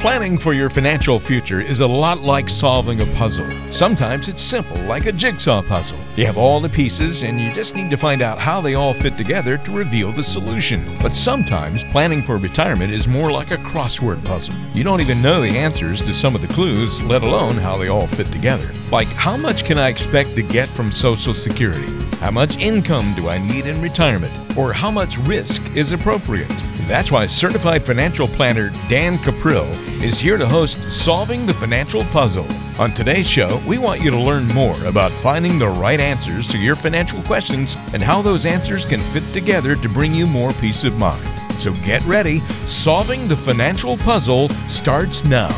Planning for your financial future is a lot like solving a puzzle. Sometimes it's simple, like a jigsaw puzzle. You have all the pieces, and you just need to find out how they all fit together to reveal the solution. But sometimes planning for retirement is more like a crossword puzzle. You don't even know the answers to some of the clues, let alone how they all fit together. Like, how much can I expect to get from Social Security? How much income do I need in retirement? Or how much risk is appropriate? That's why certified financial planner Dan Cuprill is here to host Solving the Financial Puzzle. On today's show, we want you to learn more about finding the right answers to your financial questions and how those answers can fit together to bring you more peace of mind. So get ready. Solving the Financial Puzzle starts now.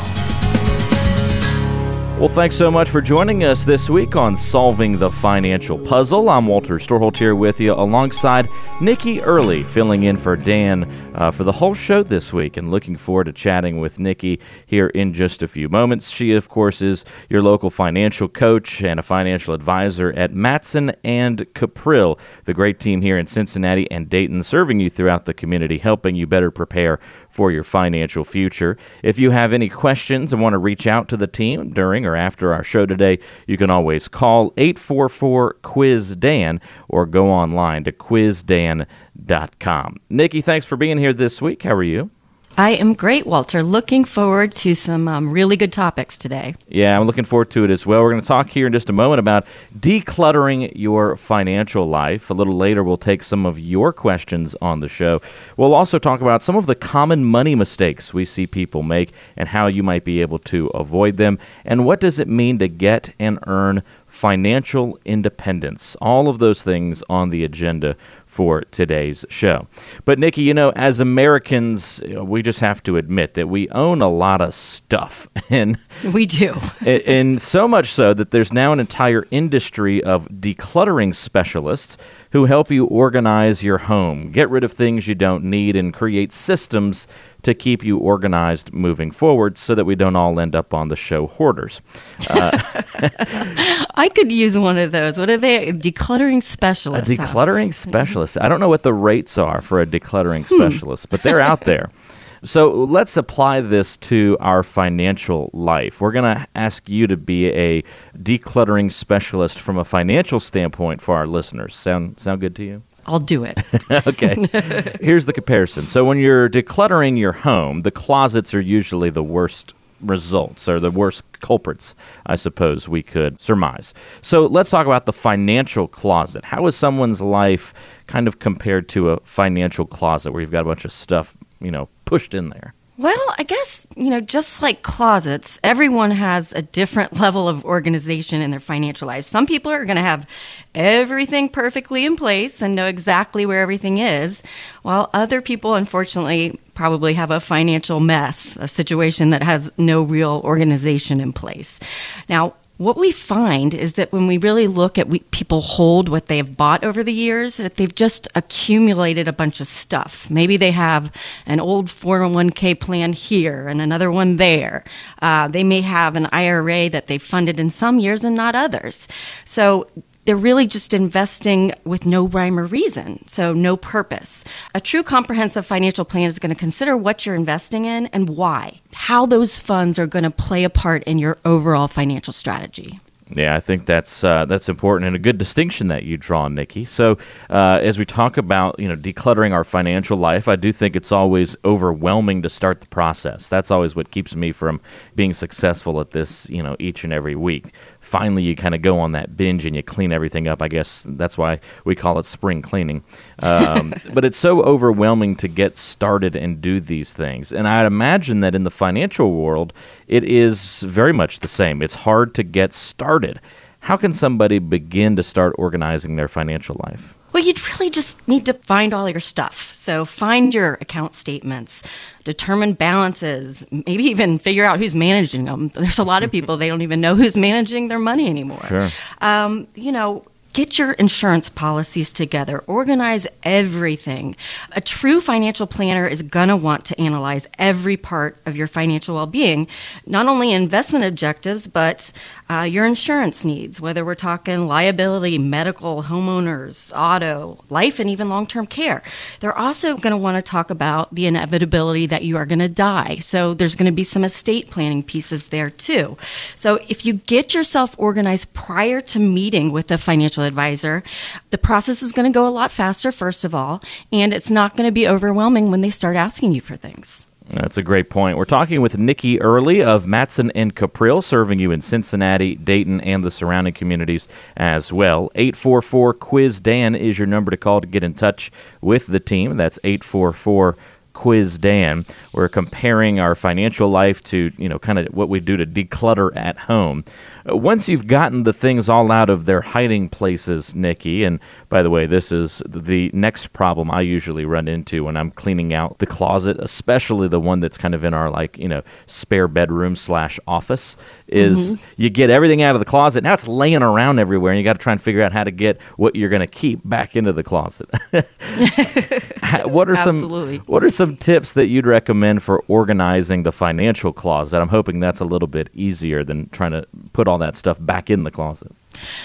Well, thanks so much for joining us this week on Solving the Financial Puzzle. I'm Walter Storholt here with you alongside Nikki Early, filling in for Dan uh, for the whole show this week, and looking forward to chatting with Nikki here in just a few moments. She, of course, is your local financial coach and a financial advisor at Matson and Cuprill, the great team here in Cincinnati and Dayton, serving you throughout the community, helping you better prepare for your financial future. If you have any questions and want to reach out to the team during or after our show today, you can always call 844 Quiz Dan or go online to quizdan.com. Nikki, thanks for being here this week. How are you? I am great, Walter. Looking forward to some um, really good topics today. Yeah, I'm looking forward to it as well. We're going to talk here in just a moment about decluttering your financial life. A little later, we'll take some of your questions on the show. We'll also talk about some of the common money mistakes we see people make and how you might be able to avoid them. And what does it mean to get and earn financial independence? All of those things on the agenda for today's show. But, Nikki, you know, as Americans, uh, we just have to admit that we own a lot of stuff. And we do. and so much so that there's now an entire industry of decluttering specialists who help you organize your home, get rid of things you don't need, and create systems to keep you organized moving forward so that we don't all end up on the show hoarders. Uh, I could use one of those. What are they? Decluttering specialists. A decluttering specialist. I don't know what the rates are for a decluttering hmm. specialist, but they're out there. So let's apply this to our financial life. We're going to ask you to be a decluttering specialist from a financial standpoint for our listeners. Sound sound good to you? I'll do it. okay. Here's the comparison. So when you're decluttering your home, the closets are usually the worst results or the worst culprits, I suppose we could surmise. So let's talk about the financial closet. How is someone's life kind of compared to a financial closet where you've got a bunch of stuff, you know, pushed in there? Well, I guess, you know, just like closets, everyone has a different level of organization in their financial life. Some people are going to have everything perfectly in place and know exactly where everything is, while other people, unfortunately, probably have a financial mess, a situation that has no real organization in place. Now, what we find is that when we really look at we, people hold what they have bought over the years, that they've just accumulated a bunch of stuff. Maybe they have an old 401k plan here and another one there. Uh, they may have an IRA that they funded in some years and not others. So they're really just investing with no rhyme or reason, so no purpose. A true comprehensive financial plan is going to consider what you're investing in and why, how those funds are going to play a part in your overall financial strategy. Yeah, I think that's uh, that's important and a good distinction that you draw, Nikki. So, uh, as we talk about you know decluttering our financial life, I do think it's always overwhelming to start the process. That's always what keeps me from being successful at this, you know, each and every week finally you kind of go on that binge and you clean everything up. I guess that's why we call it spring cleaning. Um, but it's so overwhelming to get started and do these things. And I'd imagine that in the financial world, it is very much the same. It's hard to get started. How can somebody begin to start organizing their financial life? Well, you'd really just need to find all your stuff. So find your account statements, determine balances, maybe even figure out who's managing them. There's a lot of people, they don't even know who's managing their money anymore. Sure. Um, you know, get your insurance policies together, organize everything. A true financial planner is going to want to analyze every part of your financial well being, not only investment objectives, but uh, your insurance needs, whether we're talking liability, medical, homeowners, auto, life, and even long term care. They're also going to want to talk about the inevitability that you are going to die. So there's going to be some estate planning pieces there too. So if you get yourself organized prior to meeting with a financial advisor, the process is going to go a lot faster, first of all, and it's not going to be overwhelming when they start asking you for things. That's a great point. We're talking with Nikki Early of Matson and Cuprill, serving you in Cincinnati, Dayton, and the surrounding communities as well. 844 Quiz Dan is your number to call to get in touch with the team. That's 844 Quiz Dan. We're comparing our financial life to, you know, kind of what we do to declutter at home. Uh, once you've gotten the things all out of their hiding places, Nikki, and by the way, this is the next problem I usually run into when I'm cleaning out the closet, especially the one that's kind of in our like you know spare bedroom slash office. Is mm-hmm. you get everything out of the closet now it's laying around everywhere, and you got to try and figure out how to get what you're going to keep back into the closet. what are some What are some tips that you'd recommend for organizing the financial closet? I'm hoping that's a little bit easier than trying to put all that stuff back in the closet.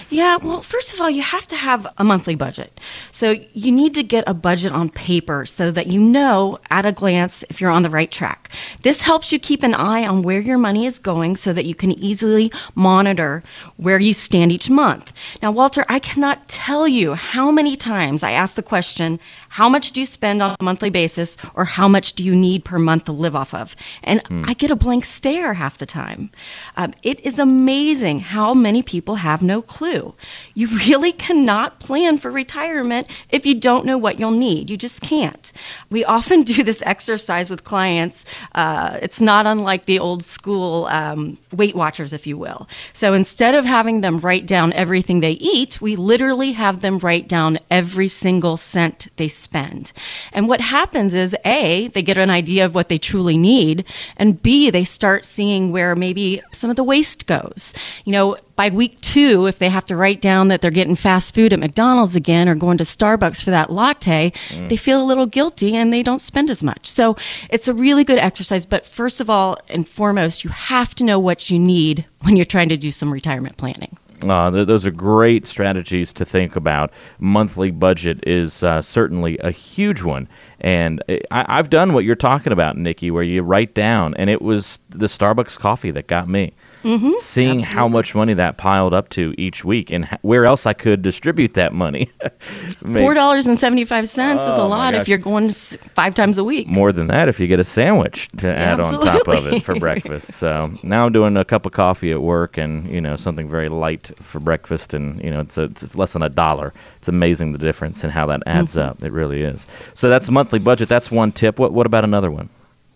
Yeah, well, first of all, you have to have a monthly budget. So you need to get a budget on paper so that you know at a glance if you're on the right track. This helps you keep an eye on where your money is going so that you can easily monitor where you stand each month. Now, Walter, I cannot tell you how many times I ask the question, how much do you spend on a monthly basis or how much do you need per month to live off of? And hmm. I get a blank stare half the time. Um, it is amazing how many people have no clue. You really cannot plan for retirement if you don't know what you'll need. You just can't. We often do this exercise with clients. Uh, it's not unlike the old school um, Weight Watchers, if you will. So instead of having them write down everything they eat, we literally have them write down every single cent they spend spend. And what happens is A, they get an idea of what they truly need, and B, they start seeing where maybe some of the waste goes. You know, by week two, if they have to write down that they're getting fast food at McDonald's again or going to Starbucks for that latte, mm. they feel a little guilty and they don't spend as much. So it's a really good exercise. But first of all and foremost, you have to know what you need when you're trying to do some retirement planning. Uh, th- those are great strategies to think about. Monthly budget is uh, certainly a huge one. And I- have done what you're talking about, Nikki, where you write down, and it was the Starbucks coffee that got me mm-hmm, seeing absolutely. how much money that piled up to each week and where else I could distribute that money. Four dollars and seventy five cents oh, is a oh lot if you're going five times a week. More than that if you get a sandwich to add absolutely. on top of it for breakfast. so now I'm doing a cup of coffee at work and you know something very light for breakfast, and you know it's a, it's less than a dollar. It's amazing the difference and how that adds mm-hmm. up. It really is. So that's monthly budget. That's one tip. What what about another one?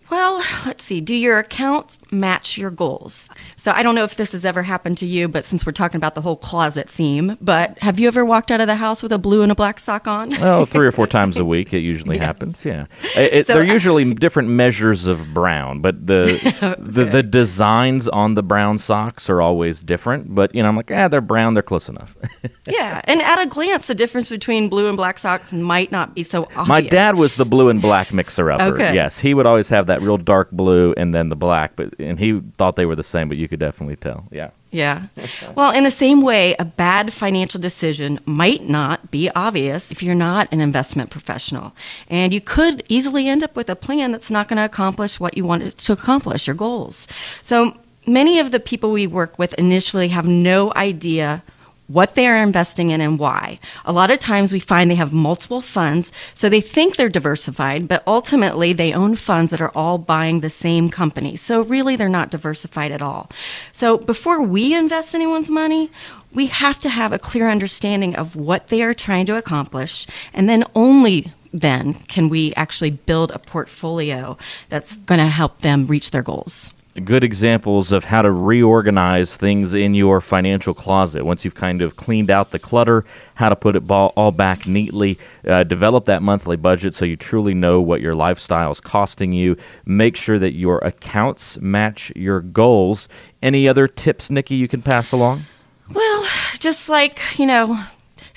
Well, let's see. Do your accounts match your goals? So I don't know if this has ever happened to you, but since we're talking about the whole closet theme, but have you ever walked out of the house with a blue and a black sock on? oh, three or four times a week. It usually yes. happens. Yeah, it, so, they're usually different measures of brown, but the, okay. the the designs on the brown socks are always different. But you know, I'm like, ah, they're brown. They're close enough. yeah, and at a glance, the difference between blue and black socks might not be so obvious. My dad was the blue and black mixer upper. Okay. Yes, he would always have that that real dark blue and then the black, but and he thought they were the same, but you could definitely tell. Yeah. Yeah. Well, in the same way, a bad financial decision might not be obvious if you're not an investment professional. And you could easily end up with a plan that's not going to accomplish what you wanted to accomplish, your goals. So many of the people we work with initially have no idea what they are investing in and why. A lot of times we find they have multiple funds, so they think they're diversified, but ultimately they own funds that are all buying the same company. So really they're not diversified at all. So before we invest anyone's money, we have to have a clear understanding of what they are trying to accomplish, and then only then can we actually build a portfolio that's going to help them reach their goals good examples of how to reorganize things in your financial closet. Once you've kind of cleaned out the clutter, how to put it all back neatly, uh, develop that monthly budget so you truly know what your lifestyle is costing you. Make sure that your accounts match your goals. Any other tips, Nikki, you can pass along? Well, just like, you know,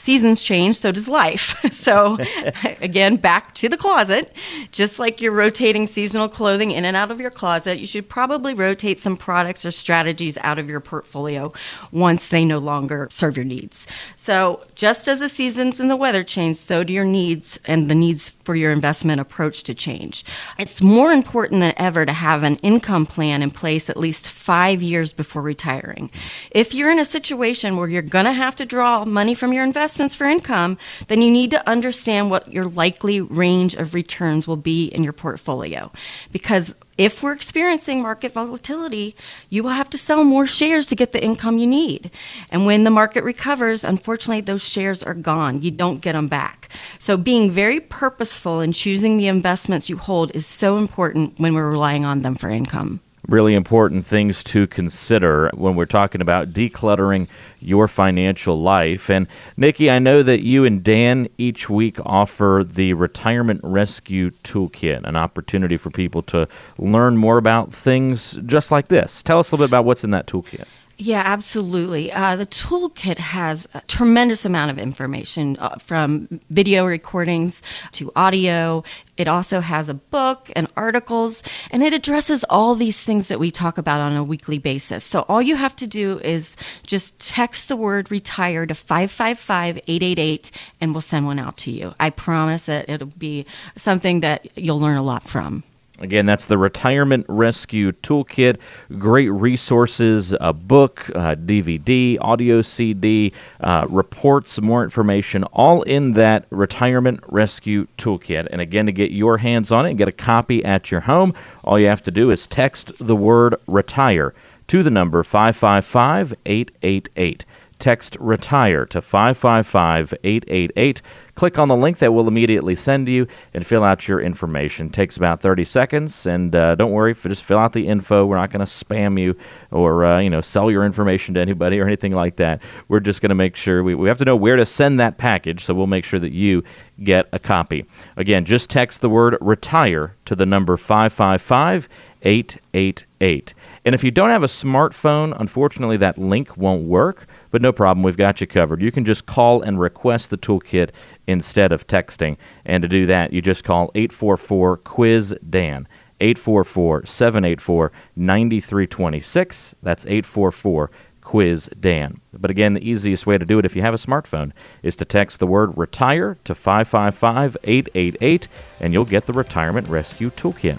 seasons change, so does life. so, again, back to the closet. Just like you're rotating seasonal clothing in and out of your closet, you should probably rotate some products or strategies out of your portfolio once they no longer serve your needs. So, just as the seasons and the weather change, so do your needs and the needs for your investment approach to change. It's more important than ever to have an income plan in place at least five years before retiring. If you're in a situation where you're going to have to draw money from your investments for income, then you need to understand what your likely range of returns will be in your portfolio. Because if we're experiencing market volatility, you will have to sell more shares to get the income you need. And when the market recovers, unfortunately, those shares are gone. You don't get them back. So, being very purposeful in choosing the investments you hold is so important when we're relying on them for income really important things to consider when we're talking about decluttering your financial life. And Nikki, I know that you and Dan each week offer the Retirement Rescue Toolkit, an opportunity for people to learn more about things just like this. Tell us a little bit about what's in that toolkit. Yeah, absolutely. Uh, the toolkit has a tremendous amount of information uh, from video recordings to audio. It also has a book and articles, and it addresses all these things that we talk about on a weekly basis. So all you have to do is just text the word retire to 555 888, and we'll send one out to you. I promise that it'll be something that you'll learn a lot from. Again, that's the Retirement Rescue Toolkit. Great resources, a book, a DVD, audio CD, uh, reports, more information, all in that Retirement Rescue Toolkit. And again, to get your hands on it and get a copy at your home, all you have to do is text the word retire to the number 555 888 text retire to 555 888. Click on the link that will immediately send you and fill out your information. It takes about 30 seconds, and uh, don't worry, just fill out the info. We're not going to spam you or uh, you know sell your information to anybody or anything like that. We're just going to make sure we, we have to know where to send that package, so we'll make sure that you get a copy. Again, just text the word retire to the number 555 888. And if you don't have a smartphone, unfortunately, that link won't work. But no problem, we've got you covered. You can just call and request the toolkit instead of texting. And to do that, you just call 844 Quiz Dan. 844 784 9326. That's 844 Quiz Dan. But again, the easiest way to do it if you have a smartphone is to text the word retire to 555 888 and you'll get the Retirement Rescue Toolkit.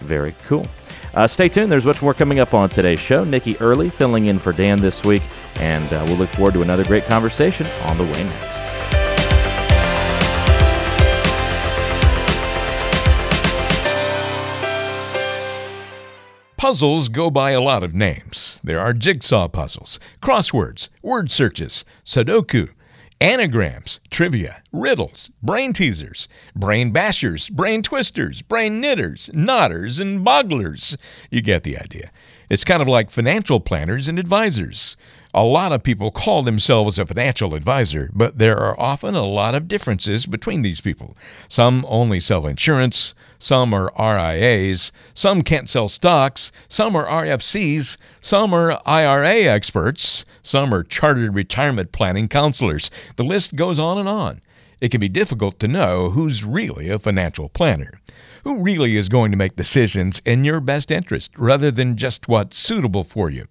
Very cool. Uh, stay tuned. There's much more coming up on today's show. Nikki Early filling in for Dan this week, and uh, we'll look forward to another great conversation on the way next. Puzzles go by a lot of names. There are jigsaw puzzles, crosswords, word searches, Sudoku, anagrams, trivia, riddles, brain teasers, brain bashers, brain twisters, brain knitters, knotters, and bogglers. You get the idea. It's kind of like financial planners and advisors. A lot of people call themselves a financial advisor, but there are often a lot of differences between these people. Some only sell insurance, some are RIAs, some can't sell stocks, some are RFCs, some are IRA experts, some are chartered retirement planning counselors. The list goes on and on. It can be difficult to know who's really a financial planner who really is going to make decisions in your best interest rather than just what's suitable for you.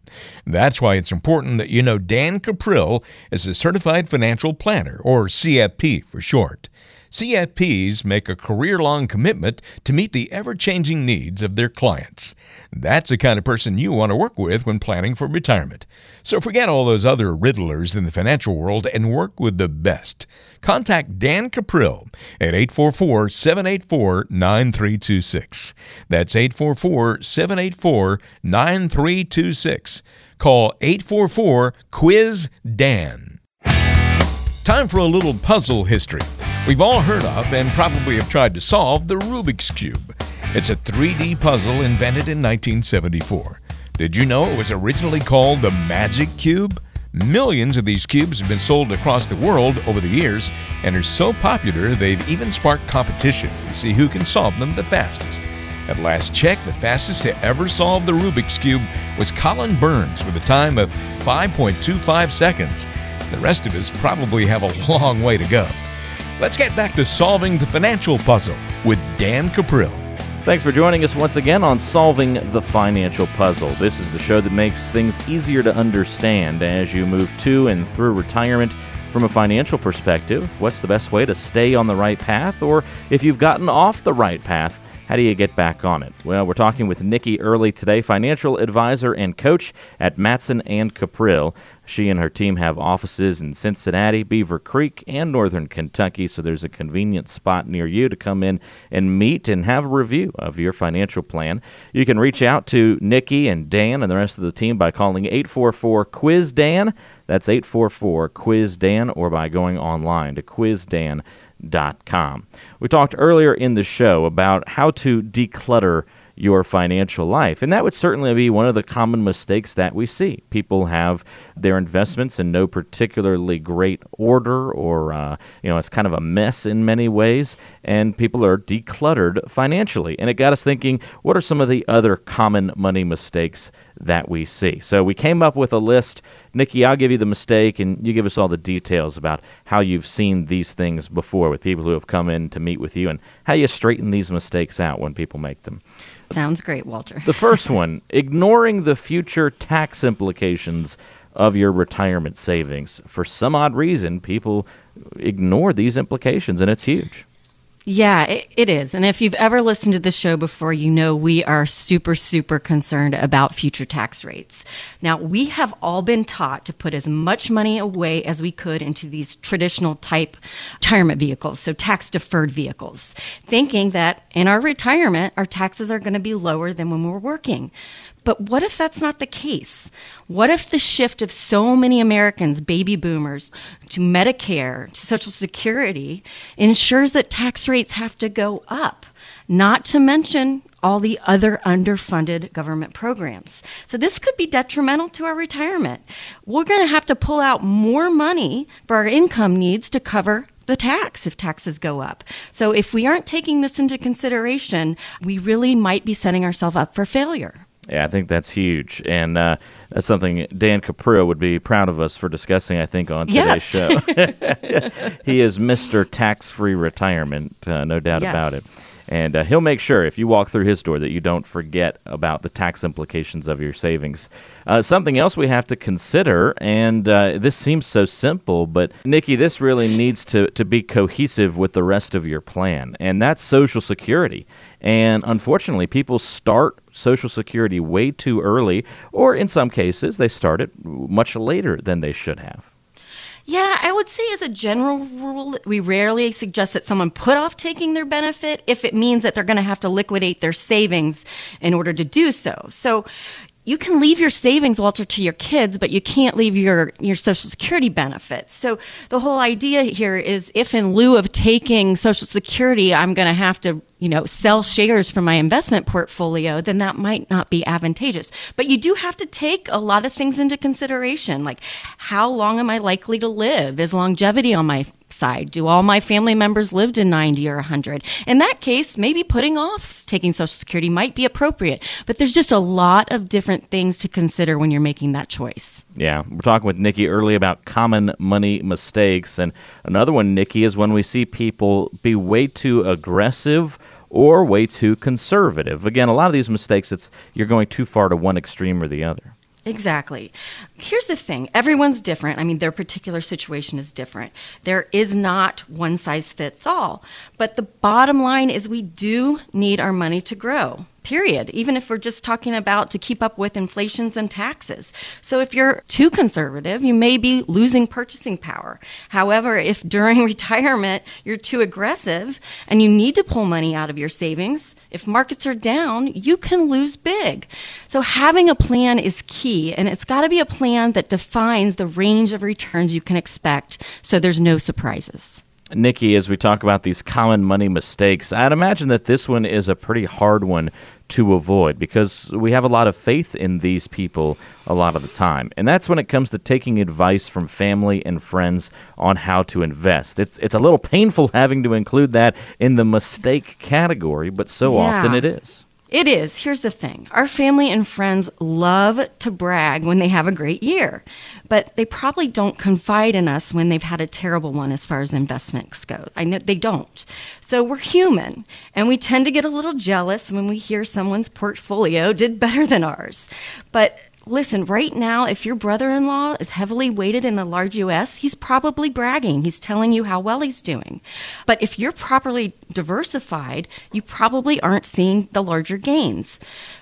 That's why it's important that you know Dan Cuprill is a certified financial planner, or CFP for short. CFPs make a career long commitment to meet the ever changing needs of their clients. That's the kind of person you want to work with when planning for retirement. So forget all those other riddlers in the financial world and work with the best. Contact Dan Cuprill at 844 784 9326. That's 844 784 9326. Call 844 Quiz Dan. Time for a little puzzle history. We've all heard of and probably have tried to solve the Rubik's Cube. It's a 3D puzzle invented in 1974. Did you know it was originally called the Magic Cube? Millions of these cubes have been sold across the world over the years and are so popular they've even sparked competitions to see who can solve them the fastest. At last check, the fastest to ever solve the Rubik's Cube was Collin Burns with a time of 5.25 seconds. The rest of us probably have a long way to go. Let's get back to solving the financial puzzle with Dan Cuprill. Thanks for joining us once again on Solving the Financial Puzzle. This is the show that makes things easier to understand as you move to and through retirement. From a financial perspective, what's the best way to stay on the right path? Or if you've gotten off the right path, how do you get back on it? Well, we're talking with Nikki Early today, financial advisor and coach at Matson and Cuprill. She and her team have offices in Cincinnati, Beavercreek, and Northern Kentucky, so there's a convenient spot near you to come in and meet and have a review of your financial plan. You can reach out to Nikki and Dan and the rest of the team by calling 844 Quiz Dan. That's 844 Quiz Dan, or by going online to quizdan.com. We talked earlier in the show about how to declutter your financial life. And that would certainly be one of the common mistakes that we see. People have their investments in no particularly great order, or, uh, you know, it's kind of a mess in many ways, and people are decluttered financially. And it got us thinking what are some of the other common money mistakes that we see? So we came up with a list. Nikki, I'll give you the mistake, and you give us all the details about how you've seen these things before with people who have come in to meet with you and how you straighten these mistakes out when people make them. Sounds great, Walter. The first one ignoring the future tax implications of your retirement savings. For some odd reason, people ignore these implications, and it's huge. Yeah, it, it is. And if you've ever listened to the show before, you know we are super, super concerned about future tax rates. Now, we have all been taught to put as much money away as we could into these traditional type retirement vehicles, so tax deferred vehicles, thinking that in our retirement, our taxes are going to be lower than when we're working. But what if that's not the case? What if the shift of so many Americans, baby boomers, to Medicare, to Social Security, ensures that tax rates have to go up? Not to mention all the other underfunded government programs. So this could be detrimental to our retirement. We're going to have to pull out more money for our income needs to cover the tax if taxes go up. So if we aren't taking this into consideration, we really might be setting ourselves up for failure. Yeah, I think that's huge, and uh, that's something Dan Caprio would be proud of us for discussing. I think on today's Yes. show, he is Mister Tax Free Retirement, uh, no doubt Yes. about it. And uh, he'll make sure if you walk through his door that you don't forget about the tax implications of your savings. Uh, something else we have to consider, and uh, this seems so simple, but Nikki, this really needs to, to be cohesive with the rest of your plan, and that's Social Security. And unfortunately, people start Social Security way too early, or in some cases, they start it much later than they should have. Yeah, I would say as a general rule, we rarely suggest that someone put off taking their benefit if it means that they're going to have to liquidate their savings in order to do so. So you can leave your savings, Walter, to your kids, but you can't leave your, your Social Security benefits. So the whole idea here is if in lieu of taking Social Security, I'm going to have to you know, sell shares from my investment portfolio, then that might not be advantageous. But you do have to take a lot of things into consideration, like how long am I likely to live? Is longevity on my side? Do all my family members live to 90 or 100? In that case, maybe putting off taking Social Security might be appropriate. But there's just a lot of different things to consider when you're making that choice. Yeah, we're talking with Nikki early about common money mistakes. And another one, Nikki, is when we see people be way too aggressive or way too conservative. Again, a lot of these mistakes, it's you're going too far to one extreme or the other. Exactly. Here's the thing everyone's different. I mean, their particular situation is different. There is not one size fits all. But the bottom line is we do need our money to grow. Period. Even if we're just talking about to keep up with inflations and taxes. So if you're too conservative, you may be losing purchasing power. However, if during retirement you're too aggressive and you need to pull money out of your savings, if markets are down, you can lose big. So having a plan is key, and it's got to be a plan that defines the range of returns you can expect so there's no surprises. Nikki, as we talk about these common money mistakes, I'd imagine that this one is a pretty hard one to avoid because we have a lot of faith in these people a lot of the time. And that's when it comes to taking advice from family and friends on how to invest. It's it's a little painful having to include that in the mistake category, but so Yeah. often it is. It is. Here's the thing our family and friends love to brag when they have a great year, but they probably don't confide in us when they've had a terrible one as far as investments go. I know they don't. So we're human, and we tend to get a little jealous when we hear someone's portfolio did better than ours. But listen, right now, if your brother in law is heavily weighted in the large US, he's probably bragging. He's telling you how well he's doing. But if you're properly diversified, you probably aren't seeing the larger gains.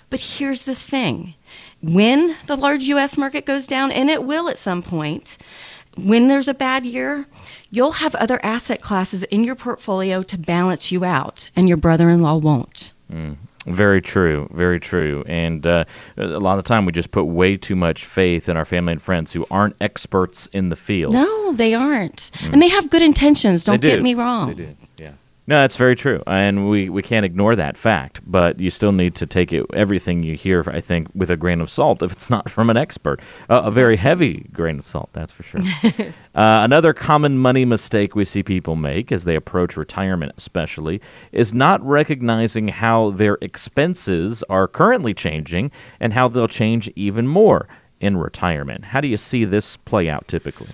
But here's the thing when the large US market goes down, and it will at some point, when there's a bad year, you'll have other asset classes in your portfolio to balance you out, and your brother in law won't. Mm. Very true, very true. And uh, a lot of the time, we just put way too much faith in our family and friends who aren't experts in the field. No, they aren't, mm. and they have good intentions. Don't get me wrong. They do. No, that's very true, and we, we can't ignore that fact. But you still need to take it everything you hear, I think, with a grain of salt. If it's not from an expert, uh, a very heavy grain of salt, that's for sure. uh, another common money mistake we see people make as they approach retirement, especially, is not recognizing how their expenses are currently changing and how they'll change even more in retirement. How do you see this play out typically?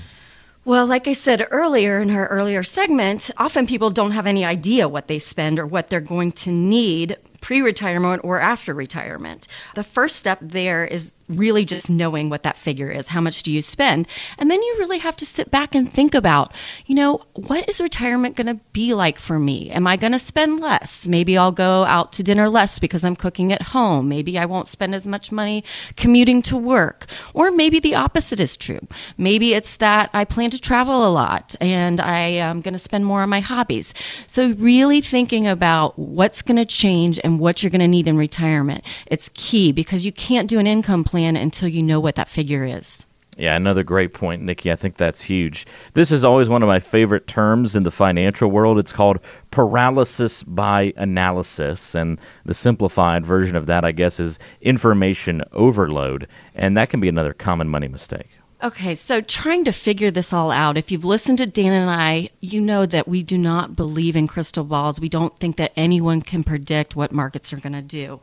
Well, like I said earlier in her earlier segment, often people don't have any idea what they spend or what they're going to need pre retirement or after retirement. The first step there is really just knowing what that figure is. How much do you spend? And then you really have to sit back and think about, you know, what is retirement going to be like for me? Am I going to spend less? Maybe I'll go out to dinner less because I'm cooking at home. Maybe I won't spend as much money commuting to work. Or maybe the opposite is true. Maybe it's that I plan to travel a lot and I am going to spend more on my hobbies. So, really thinking about what's going to change and what you're going to need in retirement. It's key because you can't do an income plan until you know what that figure is. Yeah, another great point, Nikki. I think that's huge. This is always one of my favorite terms in the financial world. It's called paralysis by analysis. And the simplified version of that, I guess, is information overload. And that can be another common money mistake. Okay, so trying to figure this all out, if you've listened to Dan and I, you know that we do not believe in crystal balls. We don't think that anyone can predict what markets are going to do.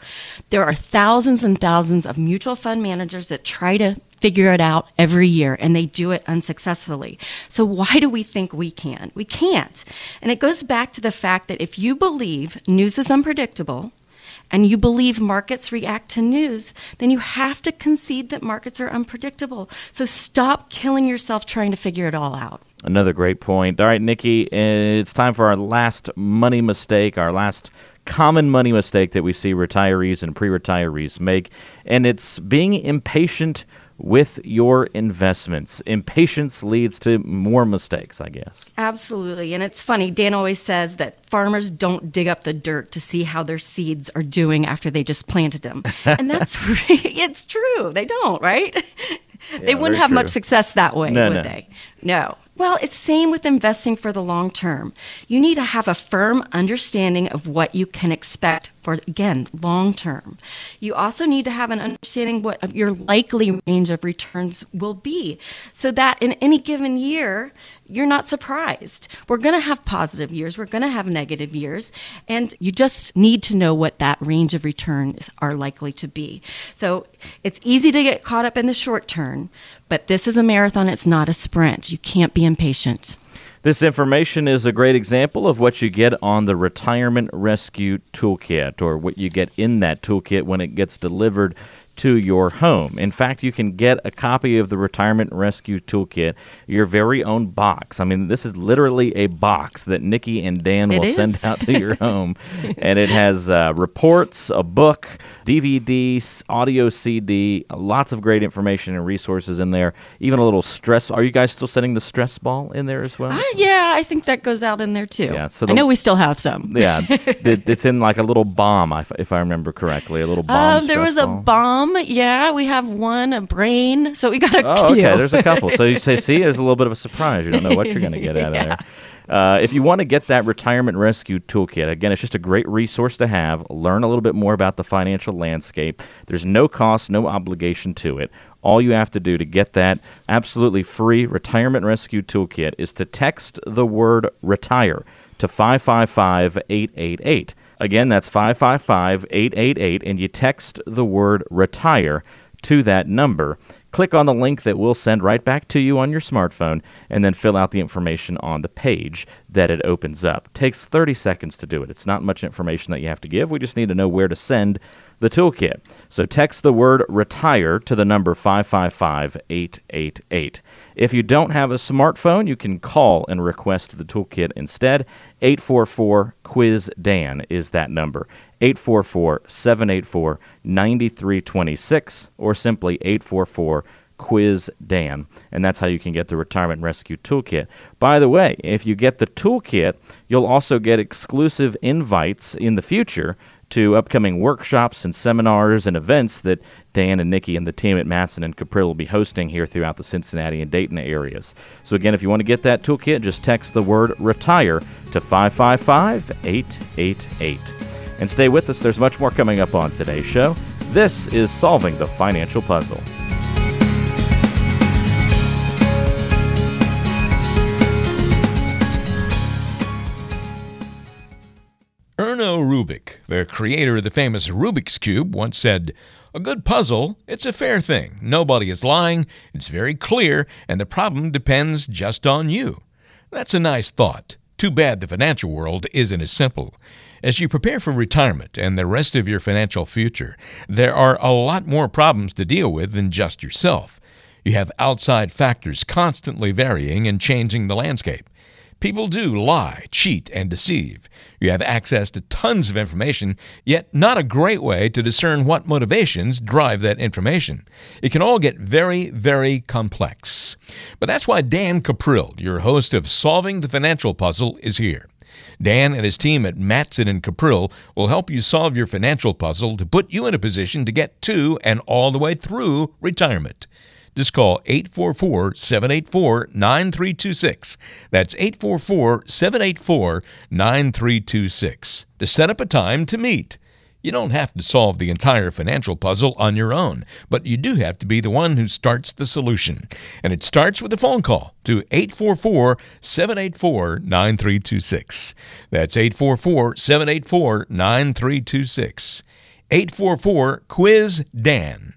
There are thousands and thousands of mutual fund managers that try to figure it out every year and they do it unsuccessfully. So why do we think we can? We can't. And it goes back to the fact that if you believe news is unpredictable, and you believe markets react to news, then you have to concede that markets are unpredictable. So stop killing yourself trying to figure it all out. Another great point. All right, Nikki, it's time for our last money mistake, our last common money mistake that we see retirees and pre retirees make, and it's being impatient with your investments. Impatience leads to more mistakes, I guess. Absolutely. And it's funny, Dan always says that farmers don't dig up the dirt to see how their seeds are doing after they just planted them. and that's it's true. They don't, right? Yeah, they wouldn't have true. much success that way, no, would no. they? No. Well, it's same with investing for the long term. You need to have a firm understanding of what you can expect for again, long term. You also need to have an understanding what your likely range of returns will be so that in any given year you're not surprised. We're going to have positive years, we're going to have negative years, and you just need to know what that range of returns are likely to be. So it's easy to get caught up in the short term, but this is a marathon, it's not a sprint. You can't be impatient. This information is a great example of what you get on the Retirement Rescue Toolkit, or what you get in that toolkit when it gets delivered to your home. In fact, you can get a copy of the Retirement Rescue Toolkit, your very own box. I mean, this is literally a box that Nikki and Dan it will is. send out to your home. and it has uh, reports, a book, DVD, audio CD, lots of great information and resources in there. Even a little stress. Are you guys still sending the stress ball in there as well? Uh, yeah, I think that goes out in there too. Yeah, so the, I know we still have some. yeah, it, it's in like a little bomb, if I remember correctly. A little bomb. Uh, there was ball. a bomb yeah, we have one, a brain. So we got a oh, few. okay. There's a couple. So you say, see, there's a little bit of a surprise. You don't know what you're going to get out yeah. of there. Uh, if you want to get that retirement rescue toolkit, again, it's just a great resource to have. Learn a little bit more about the financial landscape. There's no cost, no obligation to it. All you have to do to get that absolutely free retirement rescue toolkit is to text the word retire to 555 888. Again, that's 555 888, and you text the word retire to that number. Click on the link that we'll send right back to you on your smartphone and then fill out the information on the page that it opens up. It takes 30 seconds to do it. It's not much information that you have to give. We just need to know where to send the toolkit. So text the word retire to the number 555 888. If you don't have a smartphone, you can call and request the toolkit instead. 844 Quiz Dan is that number. 844 784 9326 or simply 844 Quiz Dan. And that's how you can get the Retirement Rescue Toolkit. By the way, if you get the toolkit, you'll also get exclusive invites in the future to upcoming workshops and seminars and events that Dan and Nikki and the team at Matson and Cuprill will be hosting here throughout the Cincinnati and Dayton areas. So, again, if you want to get that toolkit, just text the word retire to 555 888. And stay with us, there's much more coming up on today's show. This is Solving the Financial Puzzle. Rubik, the creator of the famous Rubik's Cube, once said, A good puzzle, it's a fair thing. Nobody is lying, it's very clear, and the problem depends just on you. That's a nice thought. Too bad the financial world isn't as simple. As you prepare for retirement and the rest of your financial future, there are a lot more problems to deal with than just yourself. You have outside factors constantly varying and changing the landscape. People do lie, cheat, and deceive. You have access to tons of information, yet not a great way to discern what motivations drive that information. It can all get very, very complex. But that's why Dan Cuprill, your host of Solving the Financial Puzzle, is here. Dan and his team at Matson and Cuprill will help you solve your financial puzzle to put you in a position to get to and all the way through retirement. Just call 844 784 9326. That's 844 784 9326 to set up a time to meet. You don't have to solve the entire financial puzzle on your own, but you do have to be the one who starts the solution. And it starts with a phone call to 844 784 9326. That's 844 784 9326. 844 Quiz Dan.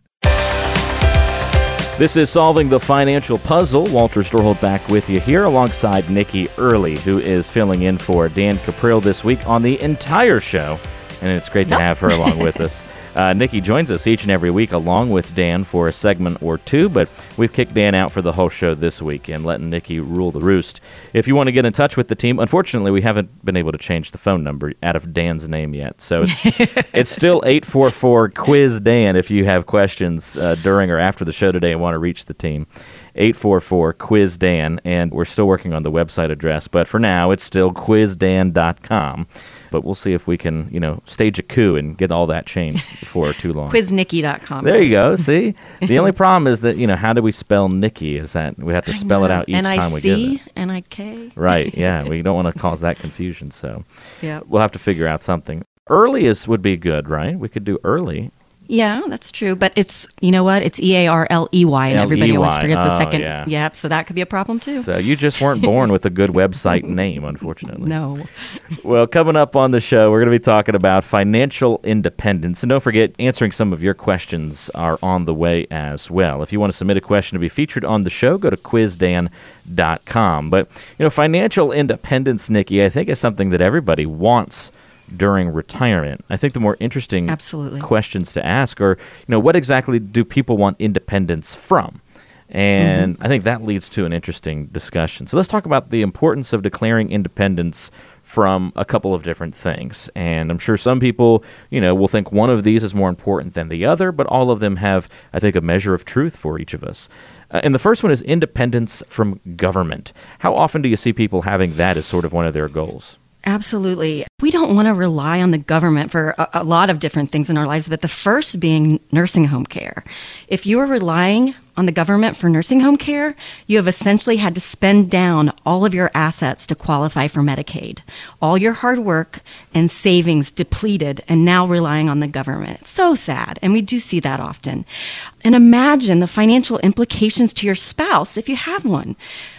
This is Solving the Financial Puzzle. Walter Storholt back with you here alongside Nikki Early, who is filling in for Dan Cuprill this week on the entire show. And it's great to have her along with us. Uh, Nikki joins us each and every week along with Dan for a segment or two, but we've kicked Dan out for the whole show this week and letting Nikki rule the roost. If you want to get in touch with the team, unfortunately, we haven't been able to change the phone number out of Dan's name yet. So it's, it's still 844 Quiz Dan if you have questions uh, during or after the show today and want to reach the team. 844 Quiz Dan, and we're still working on the website address, but for now it's still quizdan.com. But we'll see if we can, you know, stage a coup and get all that changed before too long. Quiznikki.com. There you go. See, the only problem is that you know how do we spell Nikki? Is that we have to spell it out each time we give it. N-I-C, Right. Yeah. we don't want to cause that confusion, so Yeah. we'll have to figure out something. Earliest would be good, right? We could do early. Yeah, that's true. But it's, you know what? It's E A R L E Y, and everybody always forgets the Oh, second. yeah. Yep, so that could be a problem too. So you just weren't born with a good website name, unfortunately. no. Well, coming up on the show, we're going to be talking about financial independence. And don't forget, answering some of your questions are on the way as well. If you want to submit a question to be featured on the show, go to quizdan.com. But, you know, financial independence, Nikki, I think is something that everybody wants during retirement. I think the more interesting Absolutely. questions to ask are, you know, what exactly do people want independence from? And Mm-hmm. I think that leads to an interesting discussion. So let's talk about the importance of declaring independence from a couple of different things. And I'm sure some people, you know, will think one of these is more important than the other, but all of them have, I think, a measure of truth for each of us. Uh, and the first one is independence from government. How often do you see people having that as sort of one of their goals? Absolutely. We don't want to rely on the government for a, a lot of different things in our lives, but the first being nursing home care. If you are relying on the government for nursing home care, you have essentially had to spend down all of your assets to qualify for Medicaid. All your hard work and savings depleted and now relying on the government. It's so sad. And we do see that often. And imagine the financial implications to your spouse if you have one.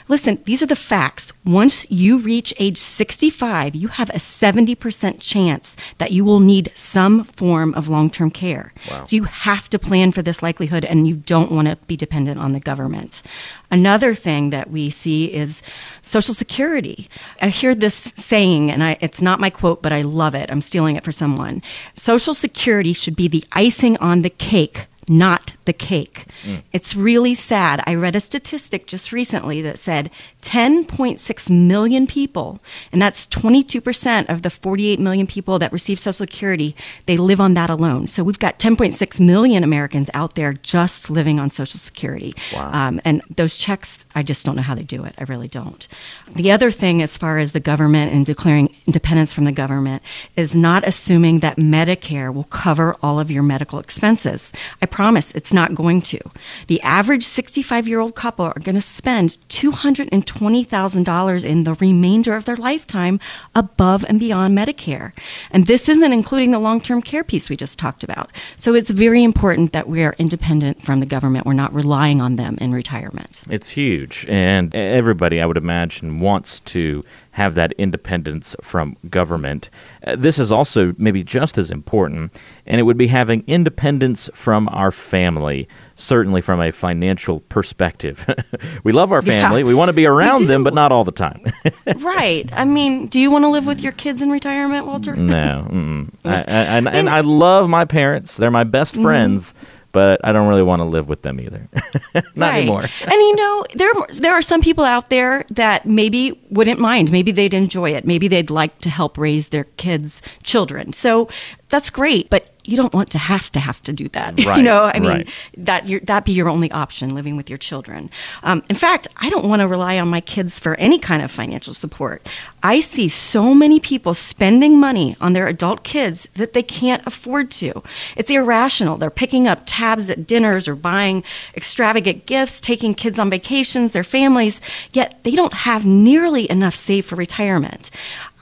Listen, these are the facts. Once you reach age 65, you have a 70% chance that you will need some form of long term care. Wow. So you have to plan for this likelihood and you don't want to be dependent on the government. Another thing that we see is Social Security. I hear this saying, and I, it's not my quote, but I love it. I'm stealing it for someone. Social Security should be the icing on the cake not the cake. Mm. It's really sad. I read a statistic just recently that said 10.6 million people, and that's 22% of the 48 million people that receive Social Security, they live on that alone. So we've got 10.6 million Americans out there just living on Social Security. Wow. Um, and those checks, I just don't know how they do it. I really don't. The other thing, as far as the government and declaring independence from the government, is not assuming that Medicare will cover all of your medical expenses. I promise it's not going to. The average 65 year old couple are going to spend $220,000 in the remainder of their lifetime above and beyond Medicare. And this isn't including the long term care piece we just talked about. So it's very important that we are independent from the government. We're not relying on them in retirement. It's huge. And everybody, I would imagine, wants to have that independence from government. Uh, this is also maybe just as important, and it would be having independence from our family, certainly from a financial perspective. we love our family, yeah, we want to be around them, but not all the time. right. I mean, do you want to live with your kids in retirement, Walter? No. I, I, and, and I love my parents, they're my best mm-hmm. friends. Mm-hmm but I don't really want to live with them either. Not right. anymore. and you know, there there are some people out there that maybe wouldn't mind. Maybe they'd enjoy it. Maybe they'd like to help raise their kids' children. So that's great, but you don't want to have to have to do that. Right, you know, I mean, right. that that be your only option living with your children. Um, in fact, I don't want to rely on my kids for any kind of financial support. I see so many people spending money on their adult kids that they can't afford to. It's irrational. They're picking up tabs at dinners or buying extravagant gifts, taking kids on vacations, their families, yet they don't have nearly enough saved for retirement.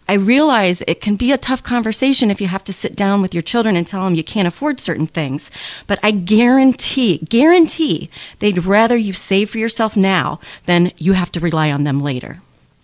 I realize it can be a tough conversation if you have to sit down with your children and tell them you can't afford certain things. But I guarantee, guarantee they'd rather you save for yourself now than you have to rely on them later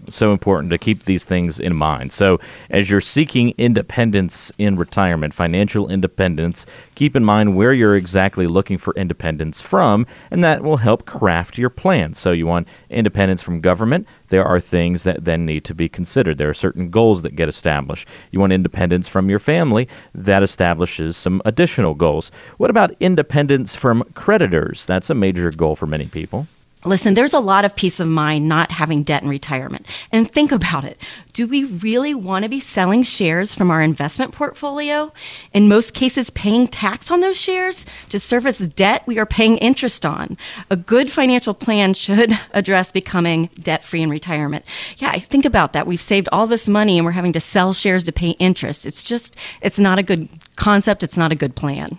so important to keep these things in mind. So, as you're seeking independence in retirement, financial independence, keep in mind where you're exactly looking for independence from, and that will help craft your plan. So, you want independence from government, there are things that then need to be considered. There are certain goals that get established. You want independence from your family, that establishes some additional goals. What about independence from creditors? That's a major goal for many people. Listen, there's a lot of peace of mind not having debt in retirement. And think about it. Do we really want to be selling shares from our investment portfolio? In most cases, paying tax on those shares to service debt we are paying interest on. A good financial plan should address becoming debt free in retirement. Yeah, I think about that. We've saved all this money and we're having to sell shares to pay interest. It's just, it's not a good concept. It's not a good plan.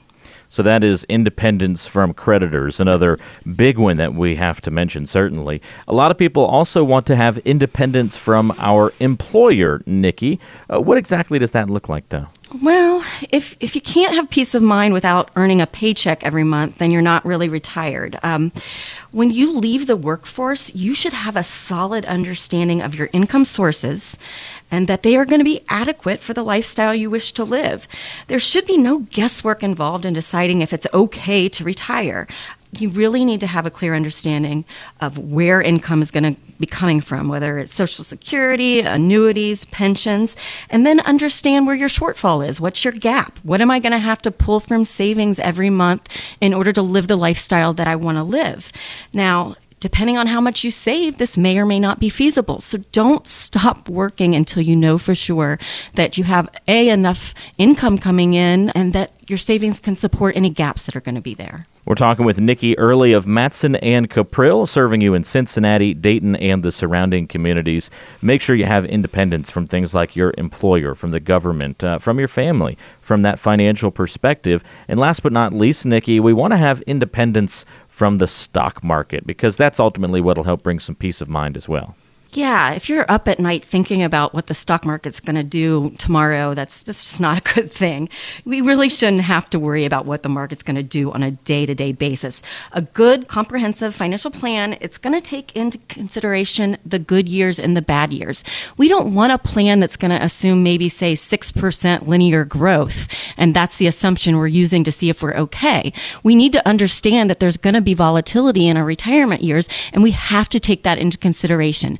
So that is independence from creditors, another big one that we have to mention, certainly. A lot of people also want to have independence from our employer, Nikki. Uh, what exactly does that look like, though? Well, if if you can't have peace of mind without earning a paycheck every month, then you're not really retired. Um, when you leave the workforce, you should have a solid understanding of your income sources and that they are going to be adequate for the lifestyle you wish to live. There should be no guesswork involved in deciding if it's okay to retire you really need to have a clear understanding of where income is going to be coming from, whether it's Social Security, annuities, pensions, and then understand where your shortfall is. What's your gap? What am I going to have to pull from savings every month in order to live the lifestyle that I want to live? Now, depending on how much you save, this may or may not be feasible. So don't stop working until you know for sure that you have A, enough income coming in and that your savings can support any gaps that are going to be there. We're talking with Nikki Early of Matson and Cuprill, serving you in Cincinnati, Dayton, and the surrounding communities. Make sure you have independence from things like your employer, from the government, uh, from your family, from that financial perspective. And last but not least, Nikki, we want to have independence from the stock market because that's ultimately what will help bring some peace of mind as well. Yeah, if you're up at night thinking about what the stock market's going to do tomorrow, that's, that's just not a good thing. We really shouldn't have to worry about what the market's going to do on a day-to-day basis. A good comprehensive financial plan, it's going to take into consideration the good years and the bad years. We don't want a plan that's going to assume maybe say 6% linear growth and that's the assumption we're using to see if we're okay. We need to understand that there's going to be volatility in our retirement years and we have to take that into consideration.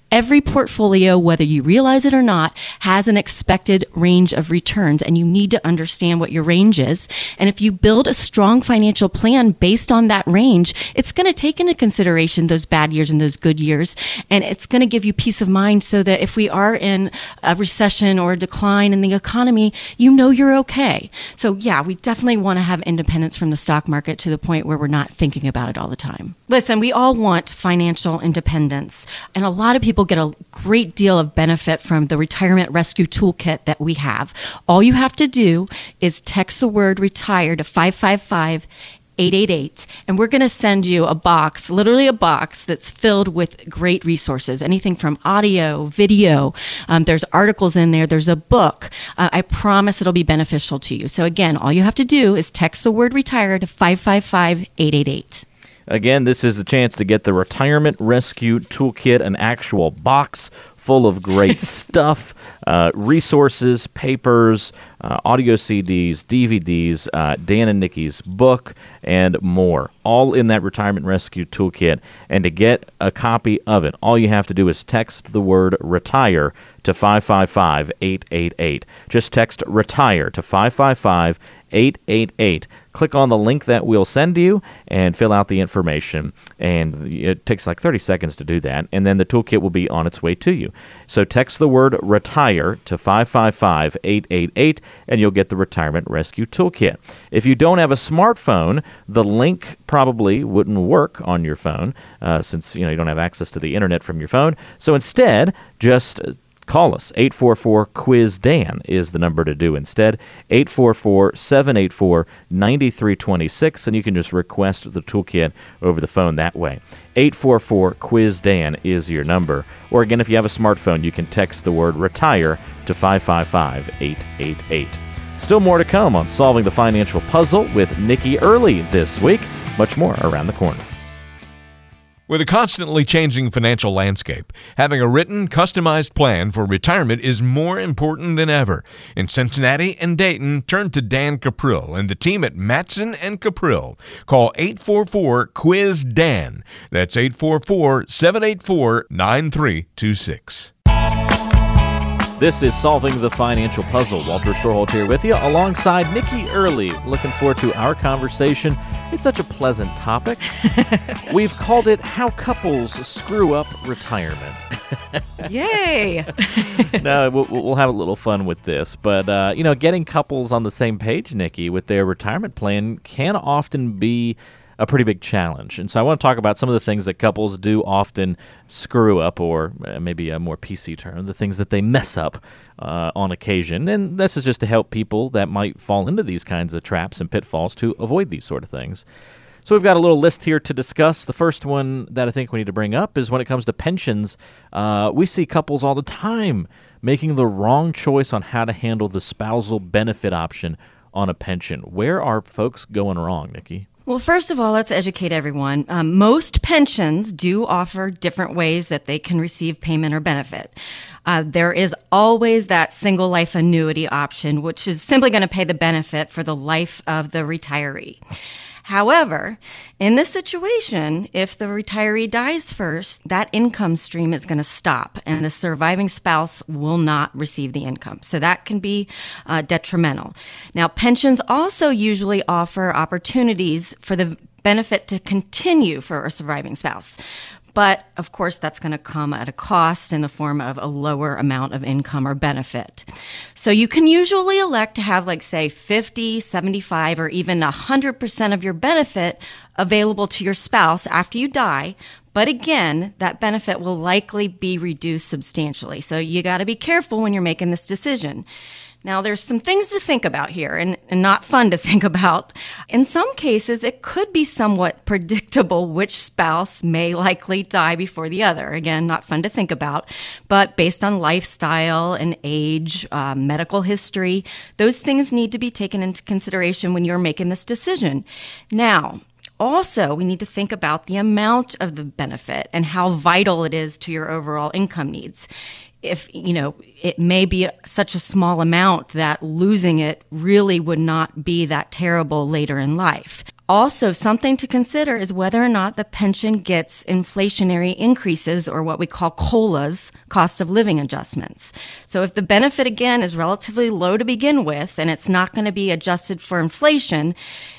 Every portfolio, whether you realize it or not, has an expected range of returns, and you need to understand what your range is. And if you build a strong financial plan based on that range, it's going to take into consideration those bad years and those good years, and it's going to give you peace of mind so that if we are in a recession or a decline in the economy, you know you're okay. So, yeah, we definitely want to have independence from the stock market to the point where we're not thinking about it all the time. Listen, we all want financial independence, and a lot of people people get a great deal of benefit from the retirement rescue toolkit that we have. All you have to do is text the word retire to 555 888 and we're going to send you a box literally a box that's filled with great resources. Anything from audio video um, there's articles in there there's a book. Uh, i promise it'll be beneficial to you. So again all you have to do is text the word retire to 555 888 Again, this is the chance to get the Retirement Rescue Toolkit, an actual box full of great stuff, uh, resources, papers, uh, audio CDs, DVDs, uh, Dan and Nikki's book, and more. All in that Retirement Rescue Toolkit. And to get a copy of it, all you have to do is text the word retire to 555 888. Just text retire to 555 888 click on the link that we'll send you and fill out the information. And it takes like 30 seconds to do that. And then the toolkit will be on its way to you. So text the word retire to 555 888 and you'll get the Retirement Rescue Toolkit. If you don't have a smartphone, the link probably wouldn't work on your phone uh, since you know you don't have access to the internet from your phone. So instead, just Call us. 844 Quiz Dan is the number to do instead. 844 784 9326, and you can just request the toolkit over the phone that way. 844 Quiz Dan is your number. Or again, if you have a smartphone, you can text the word retire to 555 888. Still more to come on solving the financial puzzle with Nikki Early this week. Much more around the corner. With a constantly changing financial landscape, having a written, customized plan for retirement is more important than ever. In Cincinnati and Dayton, turn to Dan Cuprill and the team at Matson and Cuprill. Call 844 Quiz Dan. That's 844 784 9326. This is Solving the Financial Puzzle. Walter Storholt here with you alongside Nikki Early. Looking forward to our conversation. It's such a pleasant topic. We've called it How Couples Screw Up Retirement. Yay! no, we'll, we'll, have a little fun with this. But, uh, you know, getting couples on the same page, Nikki, with their retirement plan can often be a pretty big challenge. And so I want to talk about some of the things that couples do often screw up, or uh, maybe a more PC term, the things that they mess up uh, on occasion. And this is just to help people that might fall into these kinds of traps and pitfalls to avoid these sort of things. So we've got a little list here to discuss. The first one that I think we need to bring up is when it comes to pensions. Uh, we see couples all the time making the wrong choice on how to handle the spousal benefit option on a pension. Where are folks going wrong, Nikki? Well, first of all, let's educate everyone. Um, most pensions do offer different ways that they can receive payment or benefit. Uh, there is always that single life annuity option, which is simply going to pay the benefit for the life of the retiree. However, in this situation, if the retiree dies first, that income stream is going to stop and the surviving spouse will not receive the income. So that can be uh, detrimental. Now, pensions also usually offer opportunities for the benefit to continue for a surviving spouse. But of course, that's going to come at a cost in the form of a lower amount of income or benefit. So you can usually elect to have, like, say, 50, 75, or even 100% of your benefit available to your spouse after you die. But again, that benefit will likely be reduced substantially. So you got to be careful when you're making this decision. Now, there's some things to think about here and, and, not fun to think about. In some cases, it could be somewhat predictable which spouse may likely die before the other. Again, not fun to think about, but based on lifestyle and age, uh, medical history, those things need to be taken into consideration when you're making this decision. Now, also, we need to think about the amount of the benefit and how vital it is to your overall income needs. If, you know, it may be such a small amount that losing it really would not be that terrible later in life. Also, something to consider is whether or not the pension gets inflationary increases or what we call COLAs, cost of living adjustments. So, if the benefit again is relatively low to begin with and it's not going to be adjusted for inflation,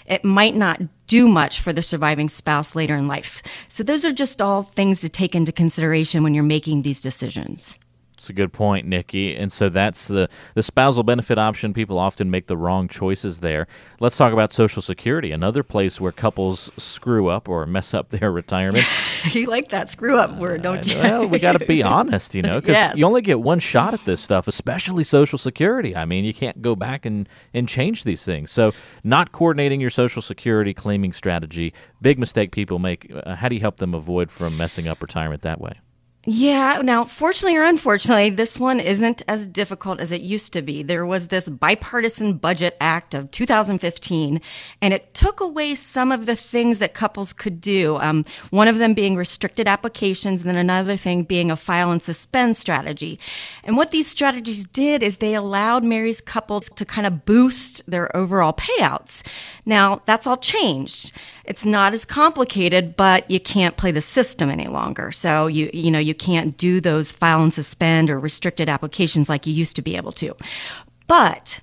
it might not do much for the surviving spouse later in life. So, those are just all things to take into consideration when you're making these decisions. It's a good point, Nikki. And so that's the, the spousal benefit option. People often make the wrong choices there. Let's talk about Social Security, another place where couples screw up or mess up their retirement. you like that screw up word, don't you? well, we got to be honest, you know, because yes. you only get one shot at this stuff, especially Social Security. I mean, you can't go back and, and change these things. So, not coordinating your Social Security claiming strategy, big mistake people make. Uh, how do you help them avoid from messing up retirement that way? Yeah. Now, fortunately or unfortunately, this one isn't as difficult as it used to be. There was this bipartisan budget act of 2015, and it took away some of the things that couples could do. Um, one of them being restricted applications, and then another thing being a file and suspend strategy. And what these strategies did is they allowed married couples to kind of boost their overall payouts. Now, that's all changed. It's not as complicated, but you can't play the system any longer. So you, you know, you you can't do those file and suspend or restricted applications like you used to be able to. But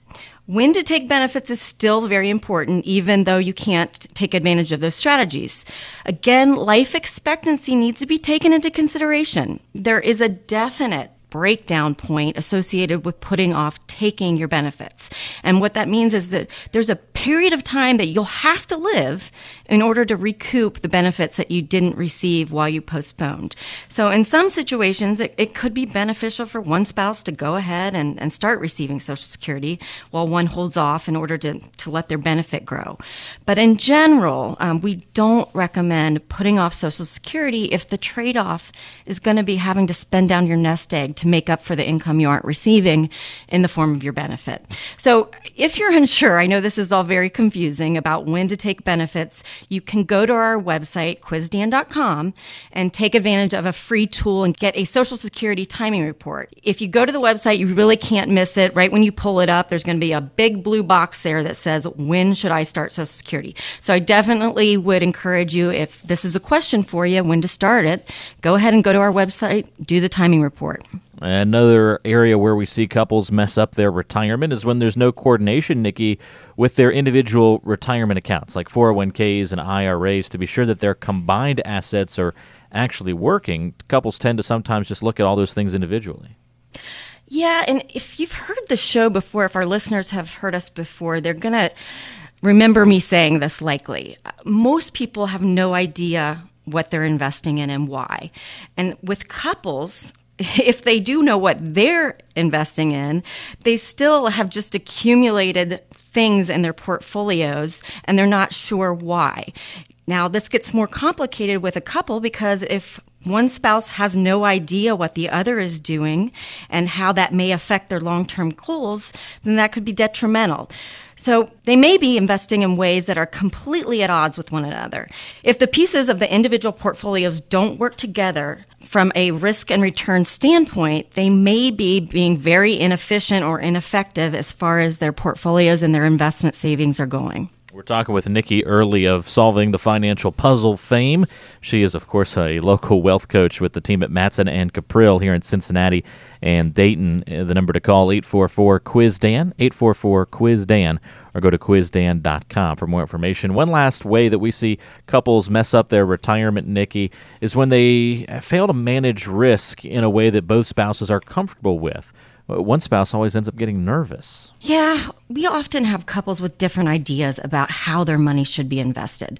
when to take benefits is still very important, even though you can't take advantage of those strategies. Again, life expectancy needs to be taken into consideration. There is a definite breakdown point associated with putting off taking your benefits. And what that means is that there's a period of time that you'll have to live in order to recoup the benefits that you didn't receive while you postponed. So in some situations, it, it could be beneficial for one spouse to go ahead and, and start receiving Social Security while one holds off in order to, to let their benefit grow. But in general, um, we don't recommend putting off Social Security if the trade off is going to be having to spend down your nest egg to make up for the income you aren't receiving in the form of your benefit. So if you're unsure, I know this is all very confusing about when to take benefits, you can go to our website, quizdan.com, and take advantage of a free tool and get a Social Security timing report. If you go to the website, you really can't miss it. Right when you pull it up, there's going to be a big blue box there that says, When should I start Social Security? So I definitely would encourage you, if this is a question for you, when to start it, go ahead and go to our website, do the timing report. Another area where we see couples mess up their retirement is when there's no coordination, Nikki, with their individual retirement accounts, like 401ks and IRAs, to be sure that their combined assets are actually working. Couples tend to sometimes just look at all those things individually. Yeah, and if you've heard the show before, if our listeners have heard us before, they're going to remember me saying this likely. Most people have no idea what they're investing in and why. And with couples, if they do know what they're investing in, they still have just accumulated things in their portfolios and they're not sure why. Now, this gets more complicated with a couple because if one spouse has no idea what the other is doing and how that may affect their long term goals, then that could be detrimental. So they may be investing in ways that are completely at odds with one another. If the pieces of the individual portfolios don't work together from a risk and return standpoint, they may be being very inefficient or ineffective as far as their portfolios and their investment savings are going We're talking with Nikki Early of Solving the Financial Puzzle fame. She is, of course, a local wealth coach with the team at Matson and Cuprill here in Cincinnati and Dayton. Uh, the number to call 844 Quiz Dan, 844 Quiz Dan, or go to quizdan.com for more information. One last way that we see couples mess up their retirement, Nikki, is when they fail to manage risk in a way that both spouses are comfortable with. One spouse always ends up getting nervous. Yeah, we often have couples with different ideas about how their money should be invested.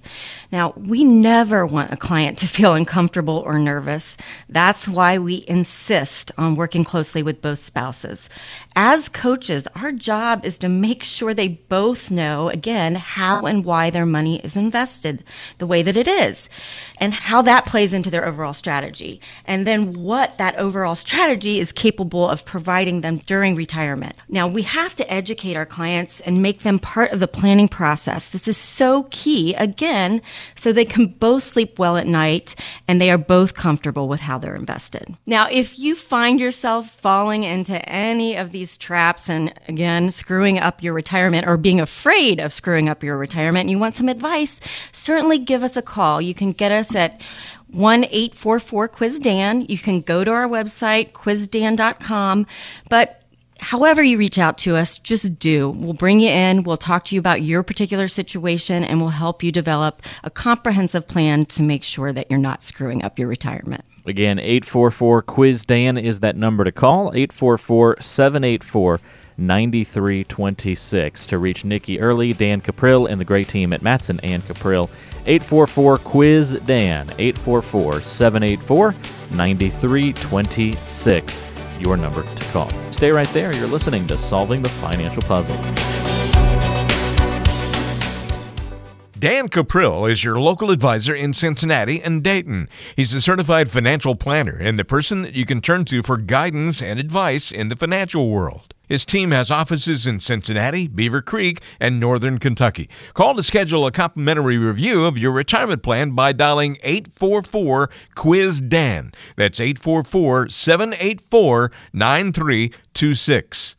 Now, we never want a client to feel uncomfortable or nervous. That's why we insist on working closely with both spouses. As coaches, our job is to make sure they both know, again, how and why their money is invested the way that it is, and how that plays into their overall strategy, and then what that overall strategy is capable of providing them during retirement. Now, we have to educate our clients and make them part of the planning process. This is so key, again, so they can both sleep well at night and they are both comfortable with how they're invested. Now, if you find yourself falling into any of these traps and again, screwing up your retirement or being afraid of screwing up your retirement and you want some advice, certainly give us a call. You can get us at 1 844 Quiz Dan. You can go to our website, quizdan.com. But however you reach out to us, just do. We'll bring you in, we'll talk to you about your particular situation, and we'll help you develop a comprehensive plan to make sure that you're not screwing up your retirement. Again, 844 Quiz Dan is that number to call, 844 784 9326 to reach Nikki Early, Dan Cuprill, and the great team at Matson and Cuprill. 844 Quiz Dan, 844 784 9326 your number to call. Stay right there. You're listening to Solving the Financial Puzzle. Dan Cuprill is your local advisor in Cincinnati and Dayton. He's a certified financial planner and the person that you can turn to for guidance and advice in the financial world. His team has offices in Cincinnati, Beavercreek, and Northern Kentucky. Call to schedule a complimentary review of your retirement plan by dialing 844 Quiz Dan. That's 844 784 9326.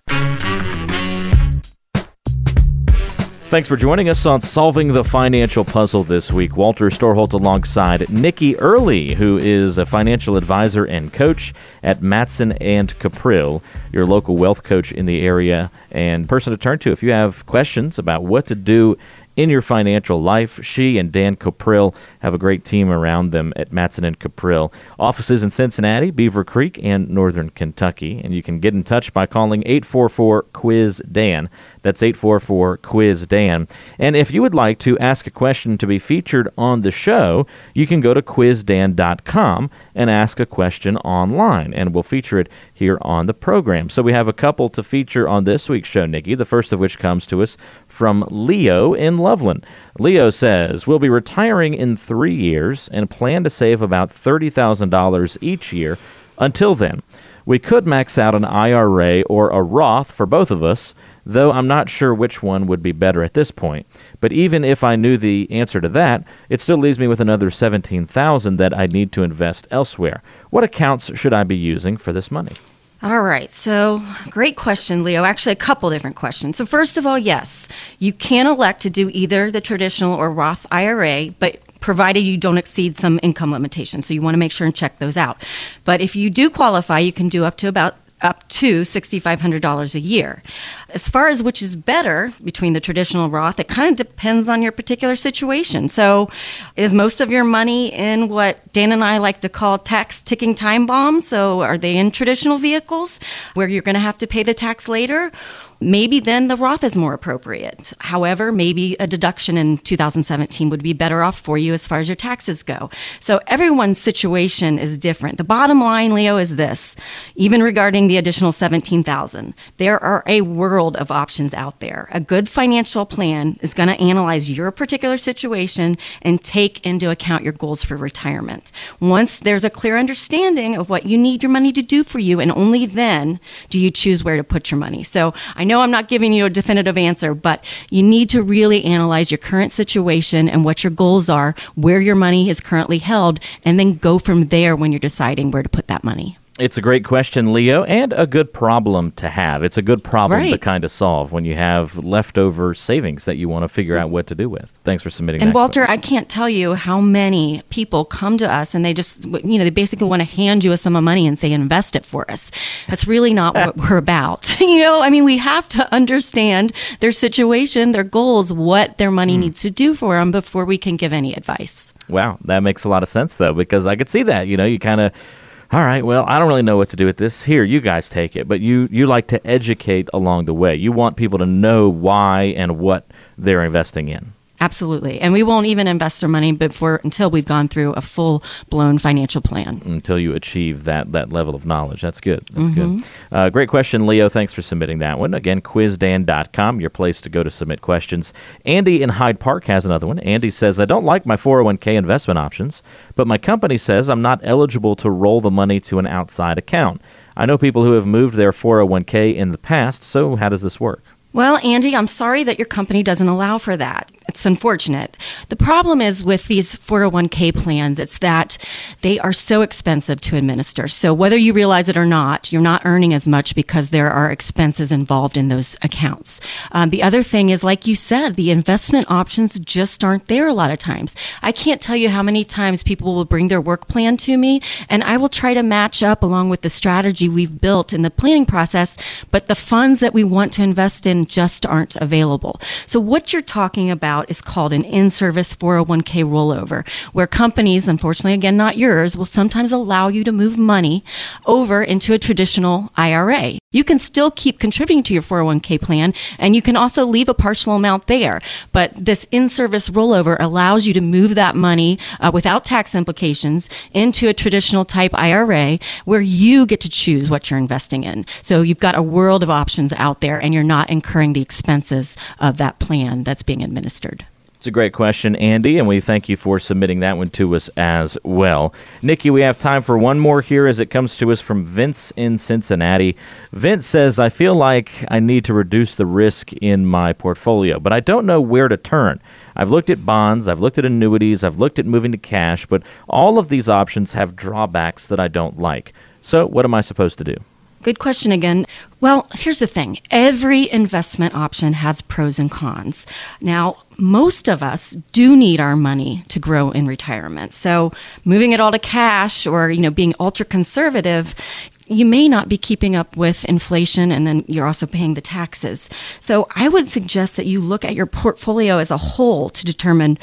Thanks for joining us on Solving the Financial Puzzle this week. Walter Storholt alongside Nikki Early, who is a financial advisor and coach at Matson and Cuprill, your local wealth coach in the area and person to turn to if you have questions about what to do in your financial life. She and Dan Cuprill have a great team around them at Matson and Cuprill. Offices in Cincinnati, Beavercreek, and Northern Kentucky. And you can get in touch by calling 844 Quiz Dan. That's 844 Quiz Dan. And if you would like to ask a question to be featured on the show, you can go to quizdan.com and ask a question online, and we'll feature it here on the program. So we have a couple to feature on this week's show, Nikki, the first of which comes to us from Leo in Loveland. Leo says, We'll be retiring in three years and plan to save about $30,000 each year until then. We could max out an IRA or a Roth for both of us, though I'm not sure which one would be better at this point. But even if I knew the answer to that, it still leaves me with another 17,000 that I need to invest elsewhere. What accounts should I be using for this money? All right. So, great question, Leo. Actually, a couple different questions. So, first of all, yes, you can elect to do either the traditional or Roth IRA, but provided you don't exceed some income limitations. So, you want to make sure and check those out. But if you do qualify, you can do up to about up to $6,500 a year. As far as which is better between the traditional Roth, it kind of depends on your particular situation. So, is most of your money in what Dan and I like to call tax ticking time bombs? So, are they in traditional vehicles where you're going to have to pay the tax later? Maybe then the Roth is more appropriate. However, maybe a deduction in 2017 would be better off for you as far as your taxes go. So everyone's situation is different. The bottom line, Leo, is this: even regarding the additional 17,000, there are a world of options out there. A good financial plan is going to analyze your particular situation and take into account your goals for retirement. Once there's a clear understanding of what you need your money to do for you, and only then do you choose where to put your money. So I know I'm not giving you a definitive answer, but you need to really analyze your current situation and what your goals are, where your money is currently held, and then go from there when you're deciding where to put that money. It's a great question, Leo, and a good problem to have. It's a good problem Right. to kind of solve when you have leftover savings that you want to figure out what to do with. Thanks for submitting that. And. Walter, I can't tell you how many people come to us and they just, you know, they basically want to hand you a sum of money and say, invest it for us. That's really not what we're about. you know, I mean, we have to understand their situation, their goals, what their money Hmm. needs to do for them before we can give any advice. Wow, that makes a lot of sense though, because I could see that. You know, you kind of, all right, well, I don't really know what to do with this. Here, you guys take it, but you you like to educate along the way. You want people to know why and what they're investing in. Absolutely. And we won't even invest their money before until we've gone through a full blown financial plan. until you achieve that that level of knowledge. That's good. That's good. Uh, great question, Leo. Thanks for submitting that one. Again, quizdan.com, your place to go to submit questions. Andy in Hyde Park has another one. Andy says, I don't like my 401k investment options, but my company says I'm not eligible to roll the money to an outside account. I know people who have moved their 401k in the past, so how does this work? Well, Andy, I'm sorry that your company doesn't allow for that. It's unfortunate. The problem is with these 401k plans, it's that they are so expensive to administer. So, whether you realize it or not, you're not earning as much because there are expenses involved in those accounts. Um, the other thing is, like you said, the investment options just aren't there a lot of times. I can't tell you how many times people will bring their work plan to me, and I will try to match up along with the strategy we've built in the planning process, but the funds that we want to invest in just aren't available. So, what you're talking about is called an in service 401k rollover, where companies, unfortunately, again, not yours, will sometimes allow you to move money over into a traditional IRA. You can still keep contributing to your 401k plan, and you can also leave a partial amount there. But this in service rollover allows you to move that money uh, without tax implications into a traditional type IRA where you get to choose what you're investing in. So you've got a world of options out there, and you're not incurring the expenses of that plan that's being administered. It's a great question, Andy, and we thank you for submitting that one to us as well. Nikki, we have time for one more here as it comes to us from Vince in Cincinnati. Vince says, I feel like I need to reduce the risk in my portfolio, but I don't know where to turn. I've looked at bonds, I've looked at annuities, I've looked at moving to cash, but all of these options have drawbacks that I don't like. So, what am I supposed to do? Good question again. Well, here's the thing every investment option has pros and cons. Now, most of us do need our money to grow in retirement. So, moving it all to cash or, you know, being ultra conservative, you may not be keeping up with inflation and then you're also paying the taxes. So I would suggest that you look at your portfolio as a whole to determine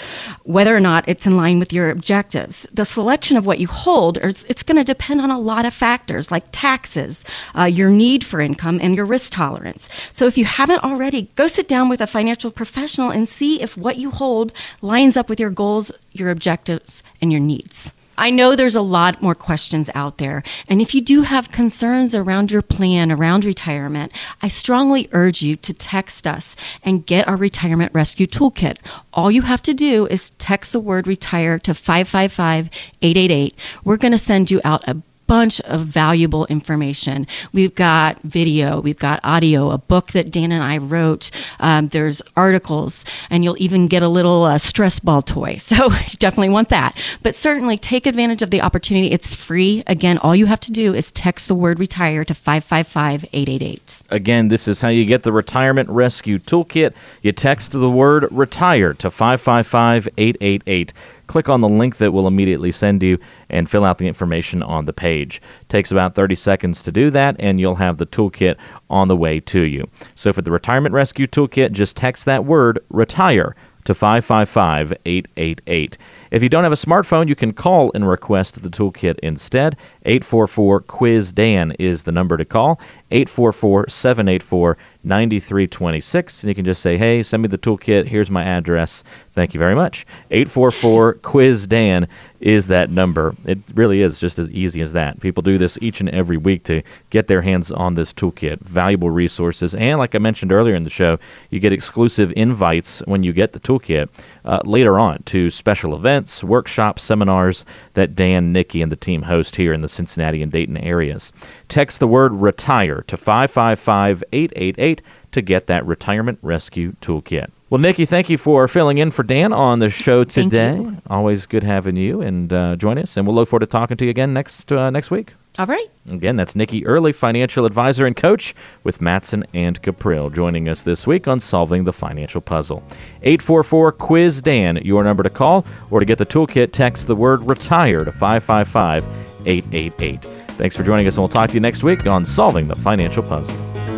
whether or not it's in line with your objectives. The selection of what you hold, is- it's going to depend on a lot of factors like taxes, uh, your need for income, and your risk tolerance. So if you haven't already, go sit down with a financial professional and see if what you hold lines up with your goals, your objectives, and your needs. I know there's a lot more questions out there. And if you do have concerns around your plan, around retirement, I strongly urge you to text us and get our retirement rescue toolkit. All you have to do is text the word retire to 555 888. We're going to send you out a bunch of valuable information. We've got video, we've got audio, a book that Dan and I wrote. Um, there's articles, and you'll even get a little uh, stress ball toy. So you definitely want that. But certainly take advantage of the opportunity. It's free. Again, all you have to do is text the word retire to 555 888. Again, this is how you get the Retirement Rescue Toolkit. You text the word retire to 555 888. Click on the link that will immediately send you and fill out the information on the page. Takes about 30 seconds to do that, and you'll have the toolkit on the way to you. So for the Retirement Rescue Toolkit, just text that word retire to 555 888. If you don't have a smartphone, you can call and request the toolkit instead. 844 Quiz Dan is the number to call. 844 784 9326. And you can just say, hey, send me the toolkit. Here's my address. Thank you very much. 844 Quiz Dan is that number. It really is just as easy as that. People do this each and every week to get their hands on this toolkit. Valuable resources. And like I mentioned earlier in the show, you get exclusive invites when you get the toolkit uh, later on to special events, workshops, seminars that Dan, Nikki, and the team host here in the Cincinnati and Dayton areas. Text the word retire to 555 888 to get that retirement rescue toolkit. Well, Nikki, thank you for filling in for Dan on the show today. Always good having you and uh, join us, and we'll look forward to talking to you again next uh, next week. All right. Again, that's Nikki Early, financial advisor and coach with Matson and Cuprill, joining us this week on Solving the Financial Puzzle. 844 Quiz Dan, your number to call, or to get the toolkit, text the word retire to 555 888. Thanks for joining us, and we'll talk to you next week on Solving the Financial Puzzle.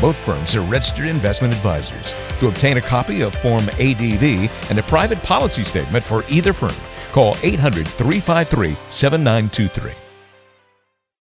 Both firms are registered investment advisors. To obtain a copy of Form ADV and a private policy statement for either firm, call 800 353 7923.